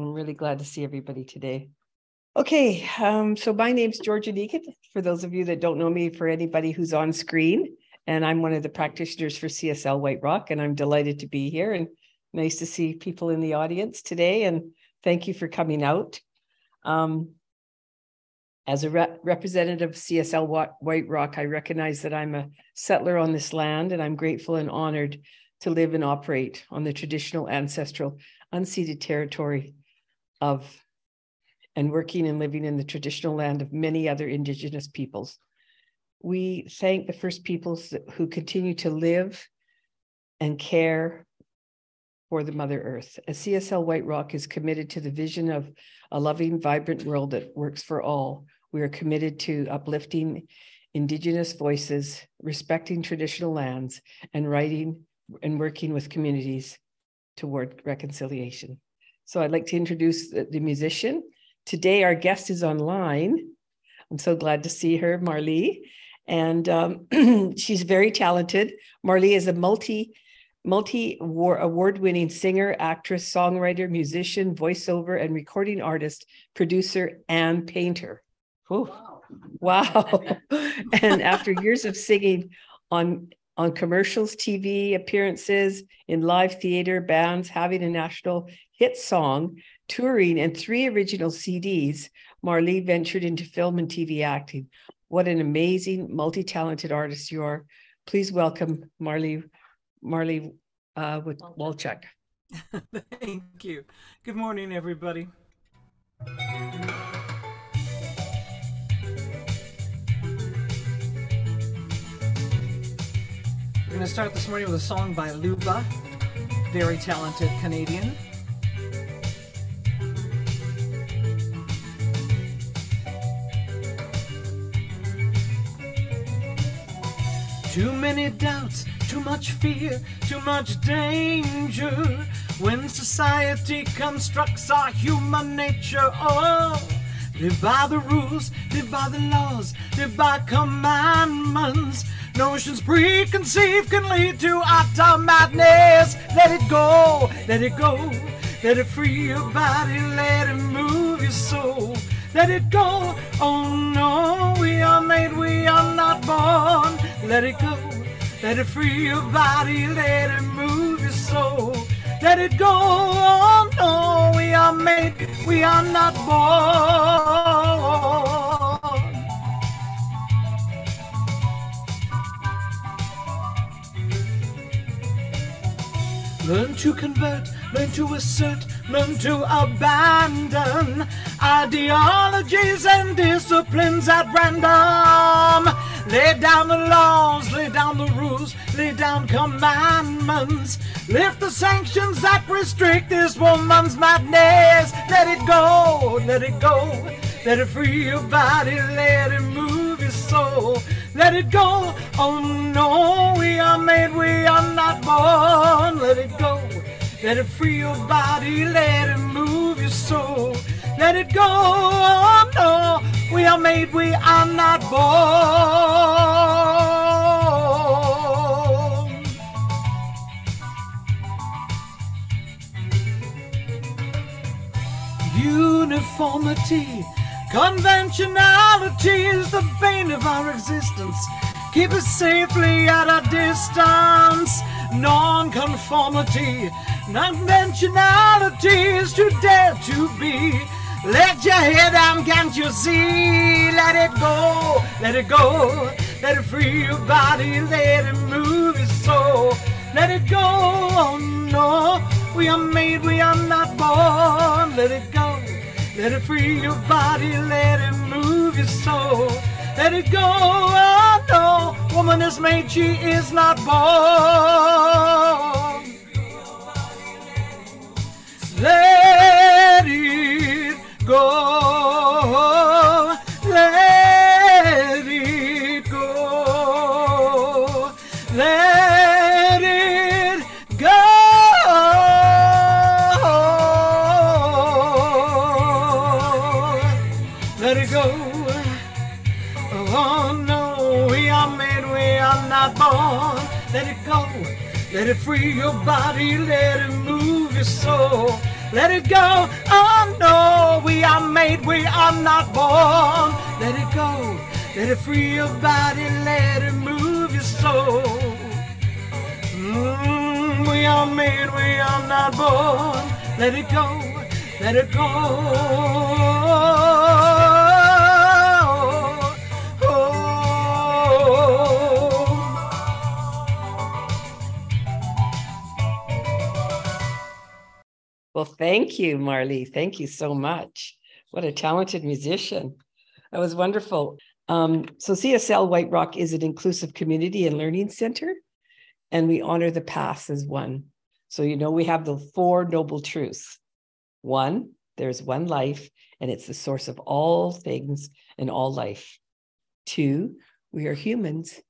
I'm really glad to see everybody today. Okay, um, so my name's Georgia Deacon. For those of you that don't know me, for anybody who's on screen, and I'm one of the practitioners for CSL White Rock, and I'm delighted to be here and nice to see people in the audience today. And thank you for coming out. Um, as a re- representative of CSL White Rock, I recognize that I'm a settler on this land, and I'm grateful and honored to live and operate on the traditional, ancestral, unceded territory of and working and living in the traditional land of many other Indigenous peoples. We thank the First Peoples who continue to live and care for the Mother Earth. As CSL White Rock is committed to the vision of a loving, vibrant world that works for all, we are committed to uplifting Indigenous voices, respecting traditional lands, and writing and working with communities toward reconciliation. So I'd like to introduce the, musician. Today, our guest is online. I'm so glad to see her, Marlee. And um, she's very talented. Marlee is a multi multi award winning singer, actress, songwriter, musician, voiceover, and recording artist, producer, and painter. Ooh, wow. and after years of singing on on commercials, TV appearances, in live theater, bands, having a national hit song, touring, and three original CDs, Marlee ventured into film and TV acting. What an amazing, multi talented artist you are. Please welcome Marlee, Marlee uh, with Walchuk. Thank you. Good morning, everybody. We're going to start this morning with a song by Luba, very talented Canadian. Too many doubts, too much fear, too much danger. When society constructs our human nature, oh, live by the rules, live by the laws, live by commandments. Notions preconceived can lead to utter madness. Let it go, let it go. Let it free your body, let it move your soul. Let it go. Oh no, we are made, we are not born. Let it go. Let it free your body, let it move your soul. Let it go. Oh no, we are made, we are not born. Learn to convert, learn to assert, learn to abandon ideologies and disciplines at random. Lay down the laws, lay down the rules, lay down commandments. Lift the sanctions that restrict this woman's madness. Let it go, let it go. Let it free your body, let it move your soul. Let it go. Oh no, we are made, we are not born. Let it go. Let it free your body, let it move your soul. Let it go. Oh no, we are made, we are not born. Uniformity Conventionality is the bane of our existence. Keep us safely at a distance. Nonconformity, conventionality is to dare to be. Let your head down, can't you see? Let it go, let it go. Let it free your body, let it move your soul. Let it go, oh no. We are made, we are not born. Let it go. Let it free your body, let it move your soul. Let it go, oh no, woman is made, she is not born. Let it go, let it go, let it go. Let it go. Oh no, we are made, we are not born. Let it go. Let it free your body, let it move your soul. let it go. Oh no, we are made, we are not born. Let it go, let it free your body, let it move your soul. Mm, we are made, we are not born. Let it go, let it go. Well, thank you, Marlee. Thank you so much. What a talented musician. That was wonderful. Um, so, CSL White Rock is an inclusive community and learning center, and we honor the past as one. So, you know, we have the four noble truths. One, there's one life, and it's the source of all things and all life. Two, we are humans.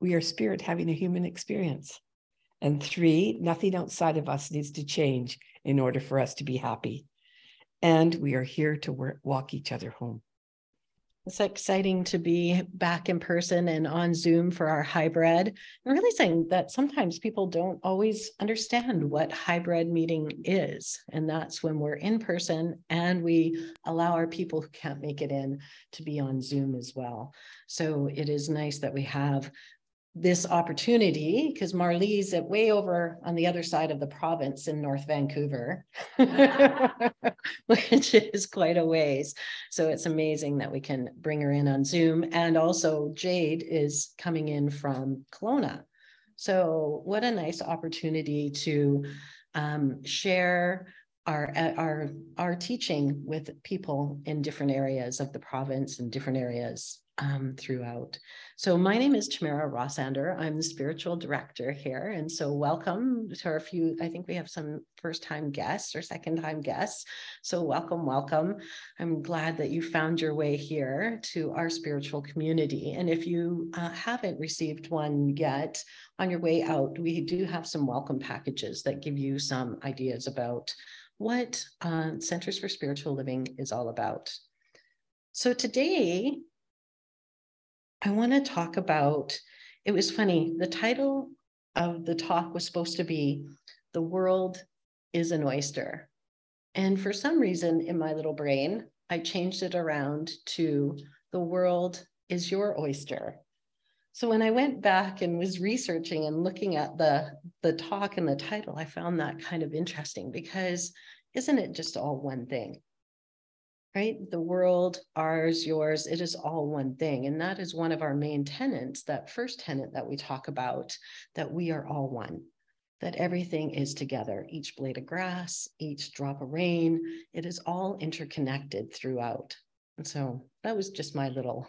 We are spirit having a human experience. And three, nothing outside of us needs to change in order for us to be happy. And we are here to work, walk each other home. It's exciting to be back in person and on Zoom for our hybrid. I'm realizing that sometimes people don't always understand what hybrid meeting is. And that's when we're in person and we allow our people who can't make it in to be on Zoom as well. So it is nice that we have this opportunity because Marlee's at way over on the other side of the province in North Vancouver, which is quite a ways. So it's amazing that we can bring her in on Zoom. And also, Jade is coming in from Kelowna. So, what a nice opportunity to um, share our our our teaching with people in different areas of the province and different areas um, throughout. So my name is Tamara Rossander. I'm the spiritual director here. And so welcome to our few, I think we have some first time guests or second time guests. So welcome, welcome. I'm glad that you found your way here to our spiritual community. And if you uh, haven't received one yet, on your way out, we do have some welcome packages that give you some ideas about what uh, Centers for Spiritual Living is all about. So today, I want to talk about it was funny. The title of the talk was supposed to be The World is an Oyster. And for some reason in my little brain, I changed it around to The World is Your Oyster. So when I went back and was researching and looking at the, the talk and the title, I found that kind of interesting because isn't it just all one thing? Right? The world, ours, yours, it is all one thing. And that is one of our main tenets, that first tenet that we talk about, that we are all one, that everything is together. Each blade of grass, each drop of rain, it is all interconnected throughout. And so that was just my little,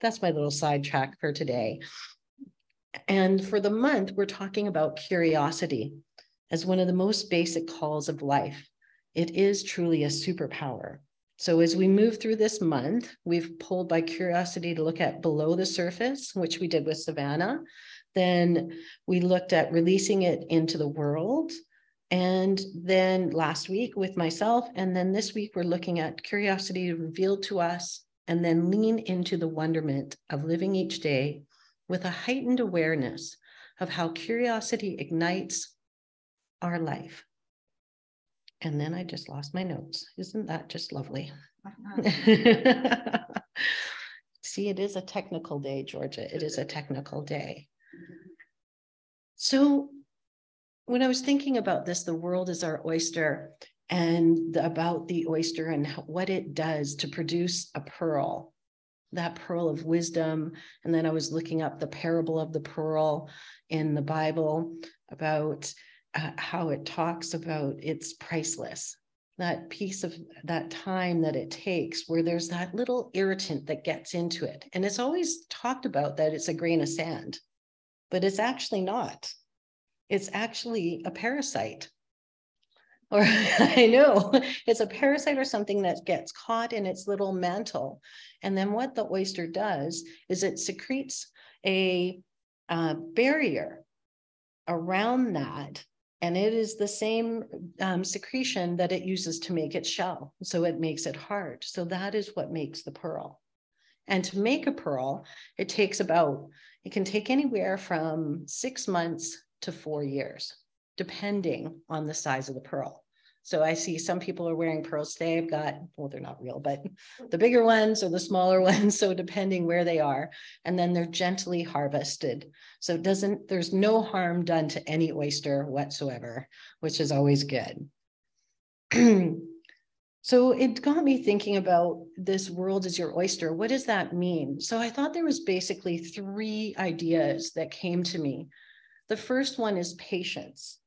that's my little sidetrack for today. And for the month, we're talking about curiosity as one of the most basic calls of life. It is truly a superpower so as we move through this month, we've pulled by curiosity to look at below the surface, which we did with Savannah. Then we looked at releasing it into the world. And then last week with myself. And then this week, we're looking at curiosity revealed to us and then lean into the wonderment of living each day with a heightened awareness of how curiosity ignites our life. And then I just lost my notes. Isn't that just lovely? Uh-huh. See, it is a technical day, Georgia. It is a technical day. So, when I was thinking about this, the world is our oyster, and about the oyster and what it does to produce a pearl, that pearl of wisdom. And then I was looking up the parable of the pearl in the Bible about uh, how it talks about it's priceless. That piece of that time that it takes where there's that little irritant that gets into it. And it's always talked about that it's a grain of sand but it's actually not. It's actually a parasite. Or i know it's a parasite or something that gets caught in its little mantle. And then what the oyster does is it secretes a uh, barrier around that and it is the same um, secretion that it uses to make its shell. So it makes it hard. So that is what makes the pearl. And to make a pearl, it takes about, it can take anywhere from six months to four years, depending on the size of the pearl. So I see some people are wearing pearls today. I've got, well, they're not real, but the bigger ones or the smaller ones. So depending where they are, and then they're gently harvested. So it doesn't, there's no harm done to any oyster whatsoever, which is always good. so it got me thinking about this world is your oyster. What does that mean? So I thought there was basically three ideas that came to me. The first one is patience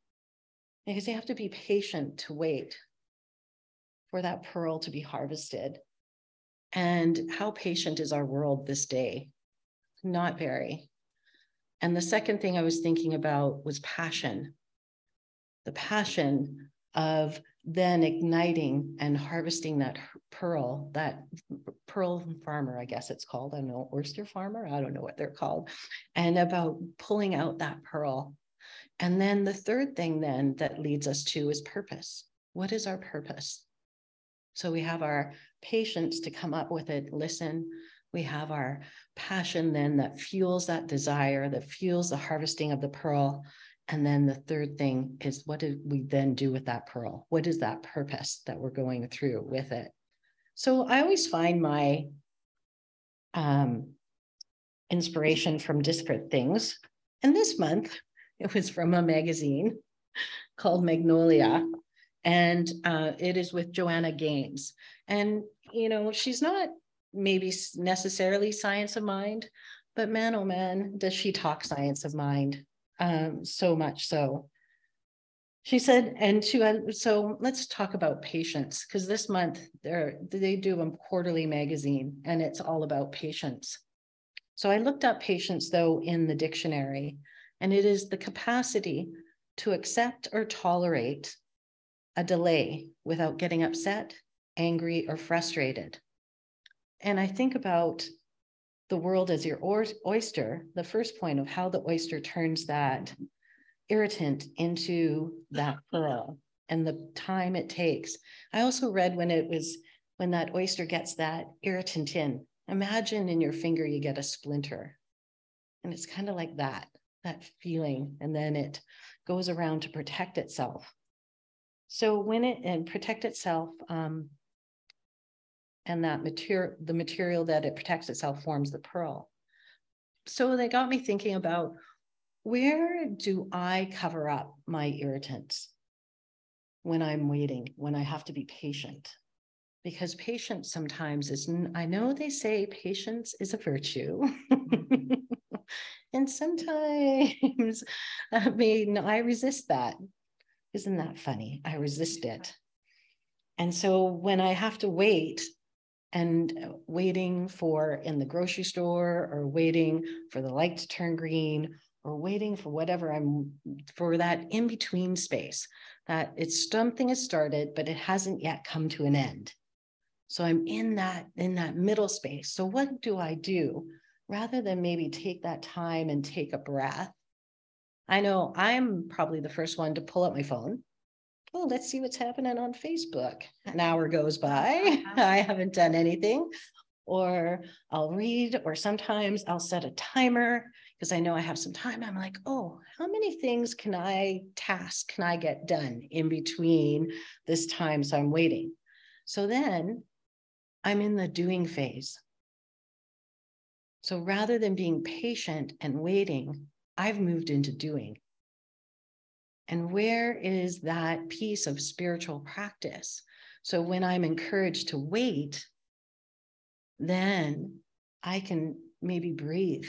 because you have to be patient to wait for that pearl to be harvested. And how patient is our world this day? Not very. And the second thing I was thinking about was passion the passion of then igniting and harvesting that pearl, that pearl farmer, I guess it's called. I don't know, oyster farmer. I don't know what they're called. And about pulling out that pearl and then the third thing then that leads us to is purpose. What is our purpose? So we have our patience to come up with it, listen. We have our passion then that fuels that desire, that fuels the harvesting of the pearl. And then the third thing is what do we then do with that pearl? What is that purpose that we're going through with it? So I always find my um, inspiration from disparate things. And this month, it was from a magazine called Magnolia, and uh, it is with Joanna Gaines. And, you know, she's not maybe necessarily science of mind, but man, oh man, does she talk science of mind um, so much so. She said, and to uh, so let's talk about patience because this month they they do a quarterly magazine and it's all about patience. So I looked up patience though in the dictionary and it is the capacity to accept or tolerate a delay without getting upset, angry, or frustrated. And I think about the world as your oyster, the first point of how the oyster turns that irritant into that pearl and the time it takes. I also read when it was when that oyster gets that irritant in. Imagine in your finger you get a splinter. And it's kind of like that that feeling, and then it goes around to protect itself. So when it and protect itself, um, and that material, the material that it protects itself forms the pearl. So they got me thinking about where do I cover up my irritants when I'm waiting, when I have to be patient? Because patience sometimes is, I know they say patience is a virtue. And sometimes, I mean, I resist that. Isn't that funny? I resist it. And so when I have to wait and uh, waiting for in the grocery store or waiting for the light to turn green or waiting for whatever I'm for that in between space that it's something has started, but it hasn't yet come to an end. So I'm in that in that middle space. So what do I do? rather than maybe take that time and take a breath. I know I'm probably the first one to pull up my phone. Oh, let's see what's happening on Facebook. An hour goes by. I haven't done anything. Or I'll read, or sometimes I'll set a timer because I know I have some time. I'm like, oh, how many things can I task can I get done in between this time? So I'm waiting. So then I'm in the doing phase. So rather than being patient and waiting, I've moved into doing. And where is that piece of spiritual practice? So when I'm encouraged to wait, then I can maybe breathe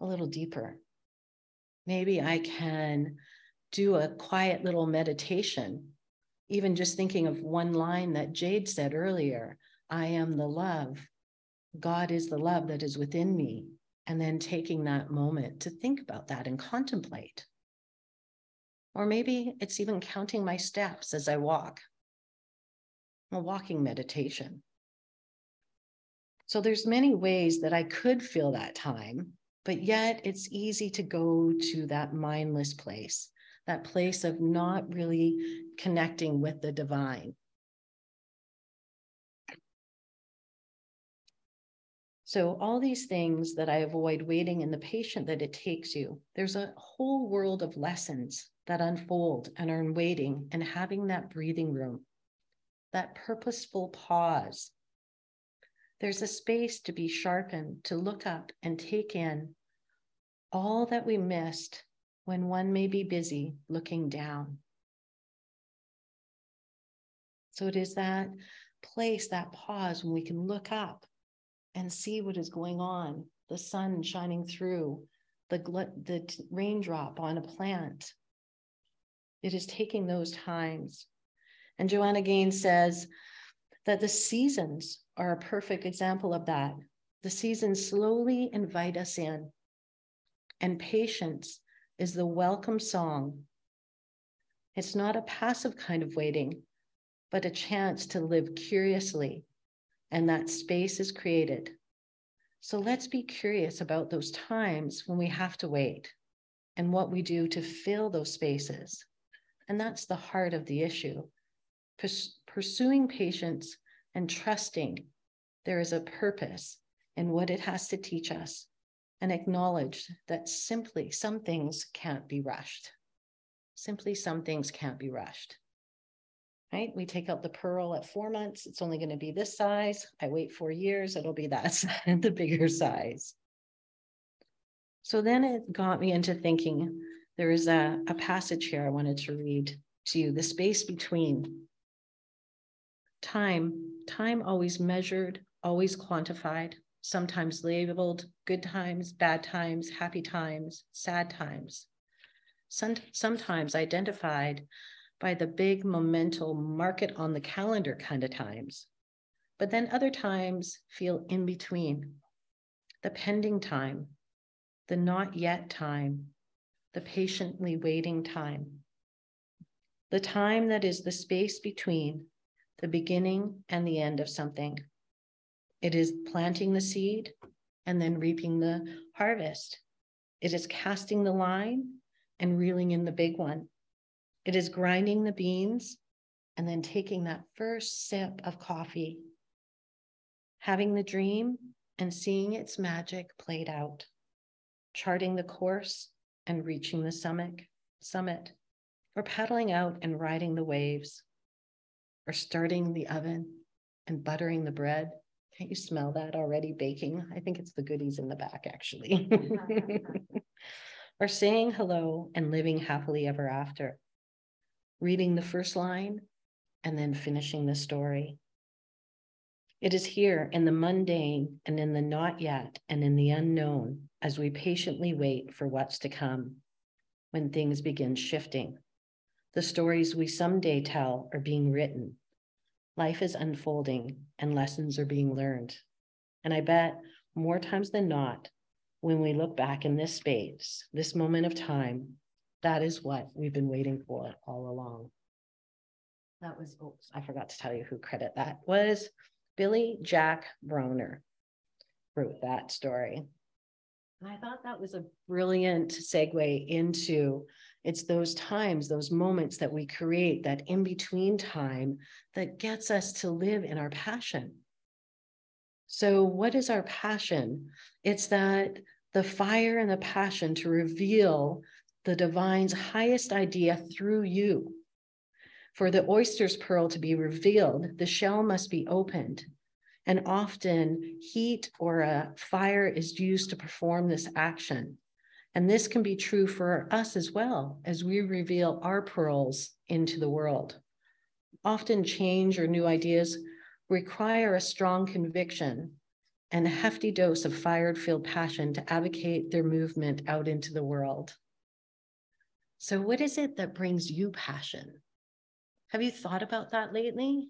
a little deeper. Maybe I can do a quiet little meditation, even just thinking of one line that Jade said earlier I am the love God is the love that is within me. And then taking that moment to think about that and contemplate. Or maybe it's even counting my steps as I walk, a walking meditation. So there's many ways that I could feel that time, but yet it's easy to go to that mindless place, that place of not really connecting with the divine. So, all these things that I avoid waiting and the patient that it takes you, there's a whole world of lessons that unfold and are in waiting and having that breathing room, that purposeful pause. There's a space to be sharpened, to look up and take in all that we missed when one may be busy looking down. So it is that place, that pause when we can look up and see what is going on the sun shining through, the, gl- the t- raindrop on a plant. It is taking those times. And Joanna Gaines says that the seasons are a perfect example of that. The seasons slowly invite us in, and patience is the welcome song. It's not a passive kind of waiting, but a chance to live curiously, and that space is created so let's be curious about those times when we have to wait and what we do to fill those spaces. And that's the heart of the issue. Purs- pursuing patience and trusting there is a purpose in what it has to teach us and acknowledge that simply some things can't be rushed. Simply some things can't be rushed right? We take out the pearl at four months, it's only going to be this size. I wait four years, it'll be that the bigger size. So then it got me into thinking there is a, a passage here I wanted to read to you the space between time, time always measured, always quantified, sometimes labeled good times, bad times, happy times, sad times. Some, sometimes identified by the big momentum market on the calendar kind of times. But then other times feel in between the pending time, the not yet time, the patiently waiting time, the time that is the space between the beginning and the end of something. It is planting the seed and then reaping the harvest. It is casting the line and reeling in the big one. It is grinding the beans and then taking that first sip of coffee, having the dream and seeing its magic played out, charting the course and reaching the summit, summit, or paddling out and riding the waves, or starting the oven and buttering the bread. Can't you smell that already baking? I think it's the goodies in the back, actually. or saying hello and living happily ever after reading the first line and then finishing the story. It is here in the mundane and in the not yet and in the unknown as we patiently wait for what's to come when things begin shifting. The stories we someday tell are being written. Life is unfolding and lessons are being learned. And I bet more times than not, when we look back in this space, this moment of time, that is what we've been waiting for all along. That was, oops, I forgot to tell you who credit that was. Billy Jack Browner wrote that story. And I thought that was a brilliant segue into it's those times, those moments that we create, that in between time that gets us to live in our passion. So, what is our passion? It's that the fire and the passion to reveal the divine's highest idea through you. For the oyster's pearl to be revealed, the shell must be opened. And often, heat or a fire is used to perform this action. And this can be true for us as well as we reveal our pearls into the world. Often, change or new ideas require a strong conviction and a hefty dose of fired filled passion to advocate their movement out into the world. So, what is it that brings you passion? Have you thought about that lately?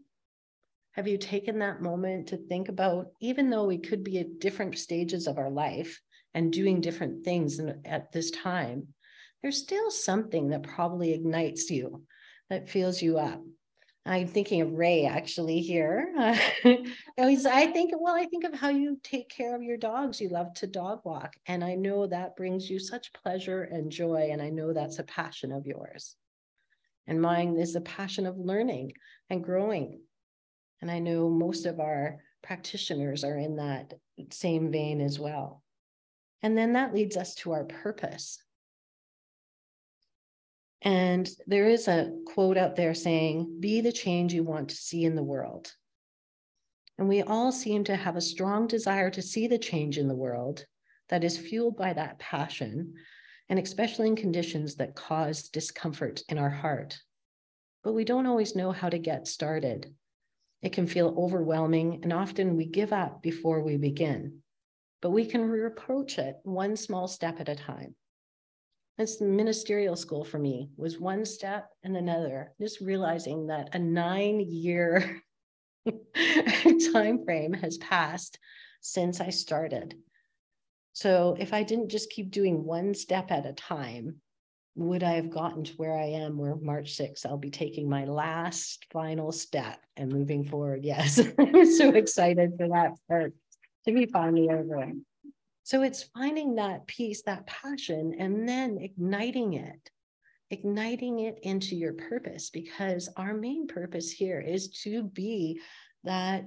Have you taken that moment to think about, even though we could be at different stages of our life and doing different things at this time, there's still something that probably ignites you, that fills you up. I'm thinking of Ray actually here. Uh, I think, well, I think of how you take care of your dogs. You love to dog walk. And I know that brings you such pleasure and joy. And I know that's a passion of yours. And mine is a passion of learning and growing. And I know most of our practitioners are in that same vein as well. And then that leads us to our purpose. And there is a quote out there saying, Be the change you want to see in the world. And we all seem to have a strong desire to see the change in the world that is fueled by that passion, and especially in conditions that cause discomfort in our heart. But we don't always know how to get started. It can feel overwhelming, and often we give up before we begin. But we can approach it one small step at a time. That's ministerial school for me was one step and another, just realizing that a nine year time frame has passed since I started. So if I didn't just keep doing one step at a time, would I have gotten to where I am where March 6th I'll be taking my last final step and moving forward? Yes, I'm so excited for that part to be finally over. So it's finding that peace, that passion, and then igniting it, igniting it into your purpose, because our main purpose here is to be that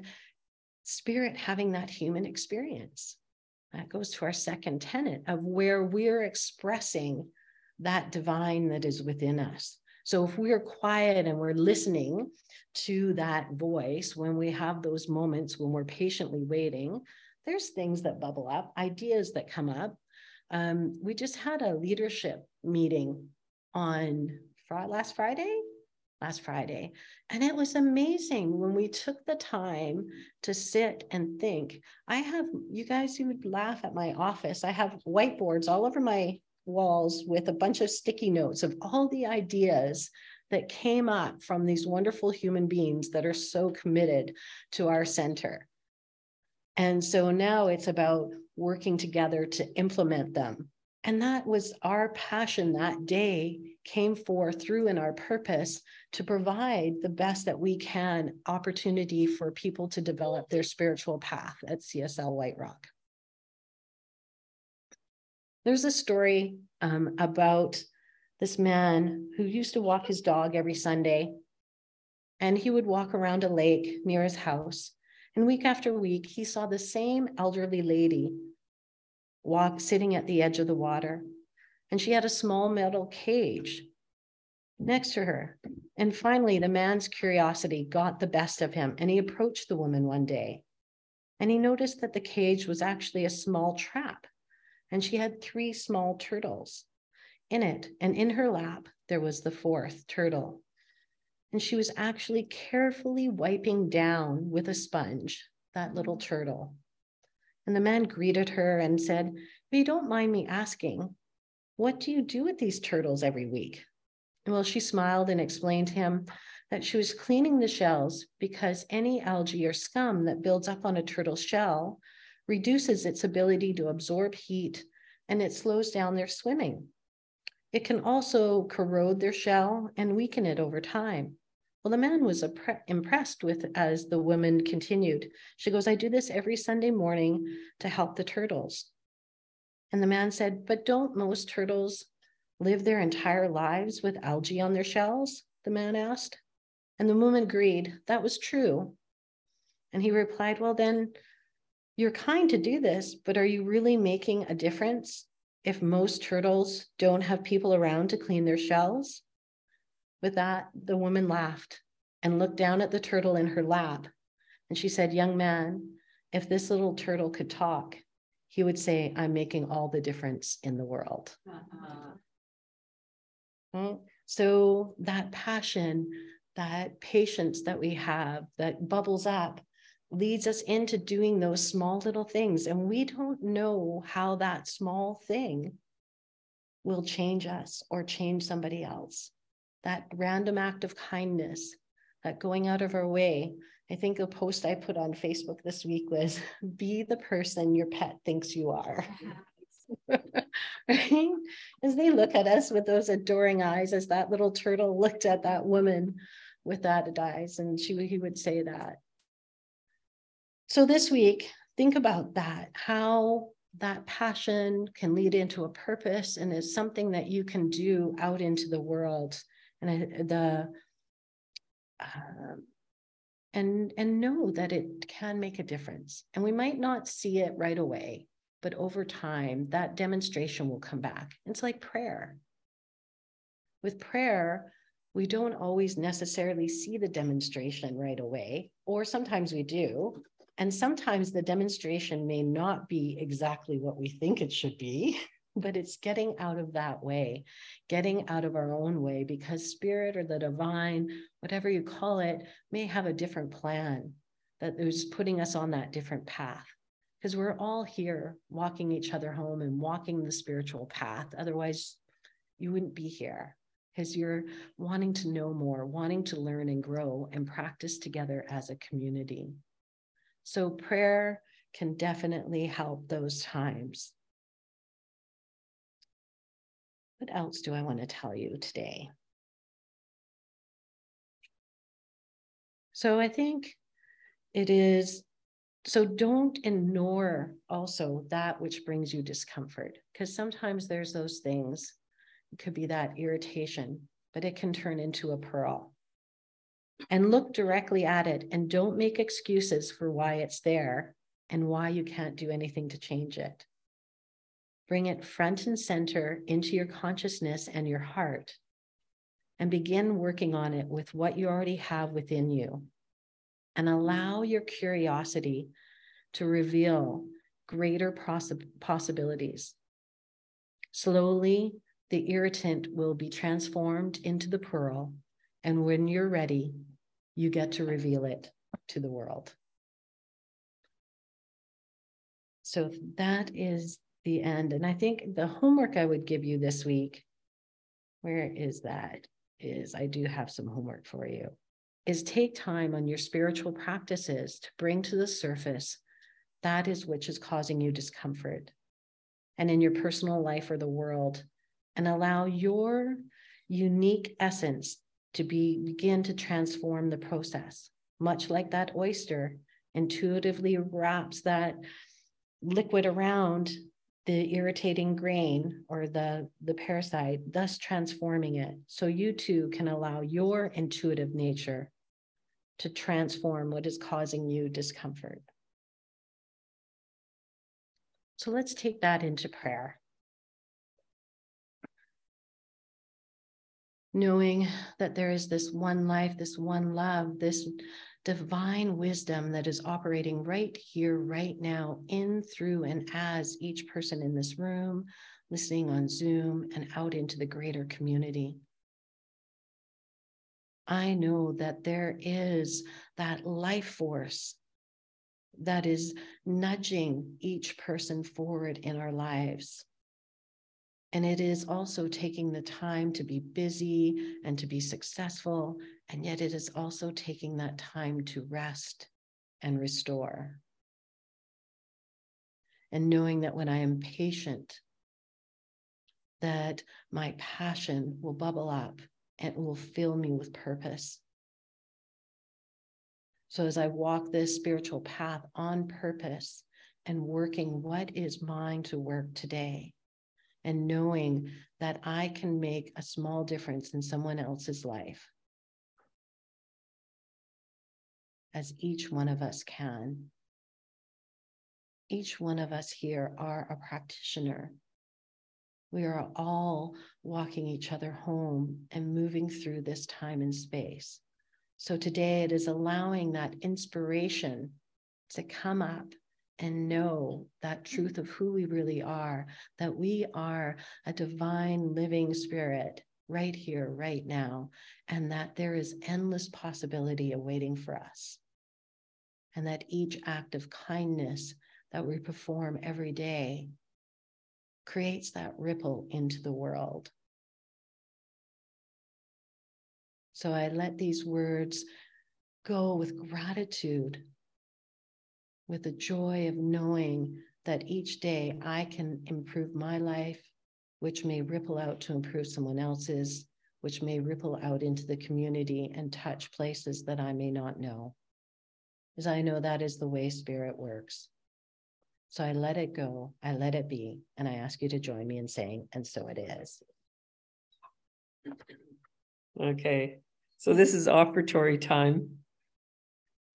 spirit having that human experience. That goes to our second tenet of where we're expressing that divine that is within us. So if we're quiet and we're listening to that voice, when we have those moments when we're patiently waiting, there's things that bubble up, ideas that come up. Um, we just had a leadership meeting on fr- last Friday, last Friday, and it was amazing when we took the time to sit and think. I have you guys, you would laugh at my office. I have whiteboards all over my walls with a bunch of sticky notes of all the ideas that came up from these wonderful human beings that are so committed to our center. And so now it's about working together to implement them. And that was our passion that day came forth through in our purpose to provide the best that we can opportunity for people to develop their spiritual path at CSL White Rock. There's a story um, about this man who used to walk his dog every Sunday, and he would walk around a lake near his house. And week after week, he saw the same elderly lady walk sitting at the edge of the water. And she had a small metal cage next to her. And finally, the man's curiosity got the best of him, and he approached the woman one day. And he noticed that the cage was actually a small trap, and she had three small turtles in it. And in her lap, there was the fourth turtle and she was actually carefully wiping down with a sponge that little turtle. And the man greeted her and said, If you don't mind me asking, what do you do with these turtles every week? Well, she smiled and explained to him that she was cleaning the shells because any algae or scum that builds up on a turtle's shell reduces its ability to absorb heat and it slows down their swimming. It can also corrode their shell and weaken it over time. Well, the man was impressed with as the woman continued. She goes, I do this every Sunday morning to help the turtles. And the man said, But don't most turtles live their entire lives with algae on their shells? The man asked. And the woman agreed that was true. And he replied, Well, then you're kind to do this, but are you really making a difference if most turtles don't have people around to clean their shells? With that, the woman laughed and looked down at the turtle in her lap. And she said, Young man, if this little turtle could talk, he would say, I'm making all the difference in the world. Uh-huh. So, that passion, that patience that we have that bubbles up leads us into doing those small little things. And we don't know how that small thing will change us or change somebody else. That random act of kindness, that going out of our way. I think a post I put on Facebook this week was be the person your pet thinks you are. right? As they look at us with those adoring eyes, as that little turtle looked at that woman with that eyes, and she he would say that. So this week, think about that, how that passion can lead into a purpose and is something that you can do out into the world. And the uh, and and know that it can make a difference. And we might not see it right away, but over time, that demonstration will come back. It's like prayer. With prayer, we don't always necessarily see the demonstration right away, or sometimes we do. And sometimes the demonstration may not be exactly what we think it should be, but it's getting out of that way, getting out of our own way, because spirit or the divine, whatever you call it, may have a different plan that is putting us on that different path. Because we're all here walking each other home and walking the spiritual path. Otherwise, you wouldn't be here because you're wanting to know more, wanting to learn and grow and practice together as a community. So, prayer can definitely help those times. What else do I want to tell you today? So, I think it is so don't ignore also that which brings you discomfort because sometimes there's those things it could be that irritation, but it can turn into a pearl. And look directly at it and don't make excuses for why it's there and why you can't do anything to change it. Bring it front and center into your consciousness and your heart and begin working on it with what you already have within you. And allow your curiosity to reveal greater possi- possibilities. Slowly the irritant will be transformed into the pearl. And when you're ready, you get to reveal it to the world. So that is the end. And I think the homework I would give you this week, where is that? Is I do have some homework for you, is take time on your spiritual practices to bring to the surface that is which is causing you discomfort. And in your personal life or the world, and allow your unique essence to be begin to transform the process much like that oyster intuitively wraps that liquid around the irritating grain or the the parasite thus transforming it. So you too can allow your intuitive nature to transform what is causing you discomfort. So let's take that into prayer knowing that there is this one life, this one love, this divine wisdom that is operating right here, right now, in, through, and as each person in this room, listening on Zoom, and out into the greater community. I know that there is that life force that is nudging each person forward in our lives. And it is also taking the time to be busy and to be successful. And yet it is also taking that time to rest and restore. And knowing that when I am patient, that my passion will bubble up and will fill me with purpose. So as I walk this spiritual path on purpose and working what is mine to work today, and knowing that I can make a small difference in someone else's life, as each one of us can. Each one of us here are a practitioner. We are all walking each other home and moving through this time and space. So today it is allowing that inspiration to come up and know that truth of who we really are, that we are a divine living spirit right here, right now, and that there is endless possibility awaiting for us. And that each act of kindness that we perform every day creates that ripple into the world. So I let these words go with gratitude with the joy of knowing that each day I can improve my life, which may ripple out to improve someone else's, which may ripple out into the community and touch places that I may not know. As I know that is the way spirit works. So I let it go, I let it be, and I ask you to join me in saying, and so it is. Okay, so this is offertory time.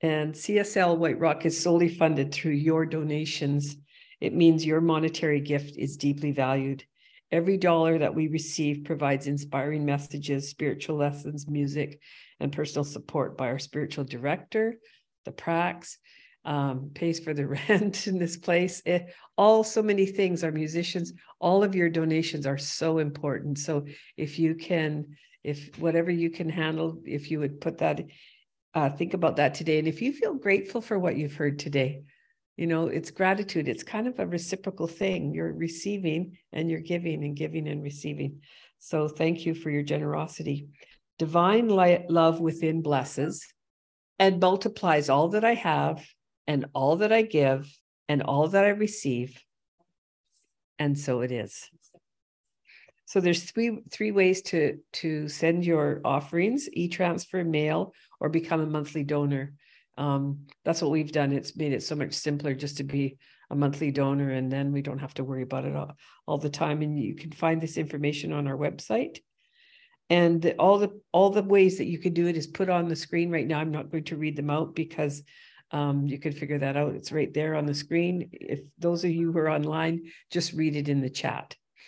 And CSL White Rock is solely funded through your donations. It means your monetary gift is deeply valued. Every dollar that we receive provides inspiring messages, spiritual lessons, music, and personal support by our spiritual director, the Prax, um, pays for the rent in this place. It, all so many things. Our musicians, all of your donations are so important. So if you can, if whatever you can handle, if you would put that, uh, think about that today. And if you feel grateful for what you've heard today, you know it's gratitude. It's kind of a reciprocal thing. You're receiving and you're giving and giving and receiving. So thank you for your generosity. Divine light, love within blesses and multiplies all that i have and all that i give and all that i receive. And so it is so there's three three ways to to send your offerings e-transfer mail or become a monthly donor um, that's what we've done. It's made it so much simpler just to be a monthly donor, and then we don't have to worry about it all, all the time. And you can find this information on our website. And the, all the all the ways that you can do it is put on the screen right now. I'm not going to read them out because um, you can figure that out. It's right there on the screen. If those of you who are online, just read it in the chat.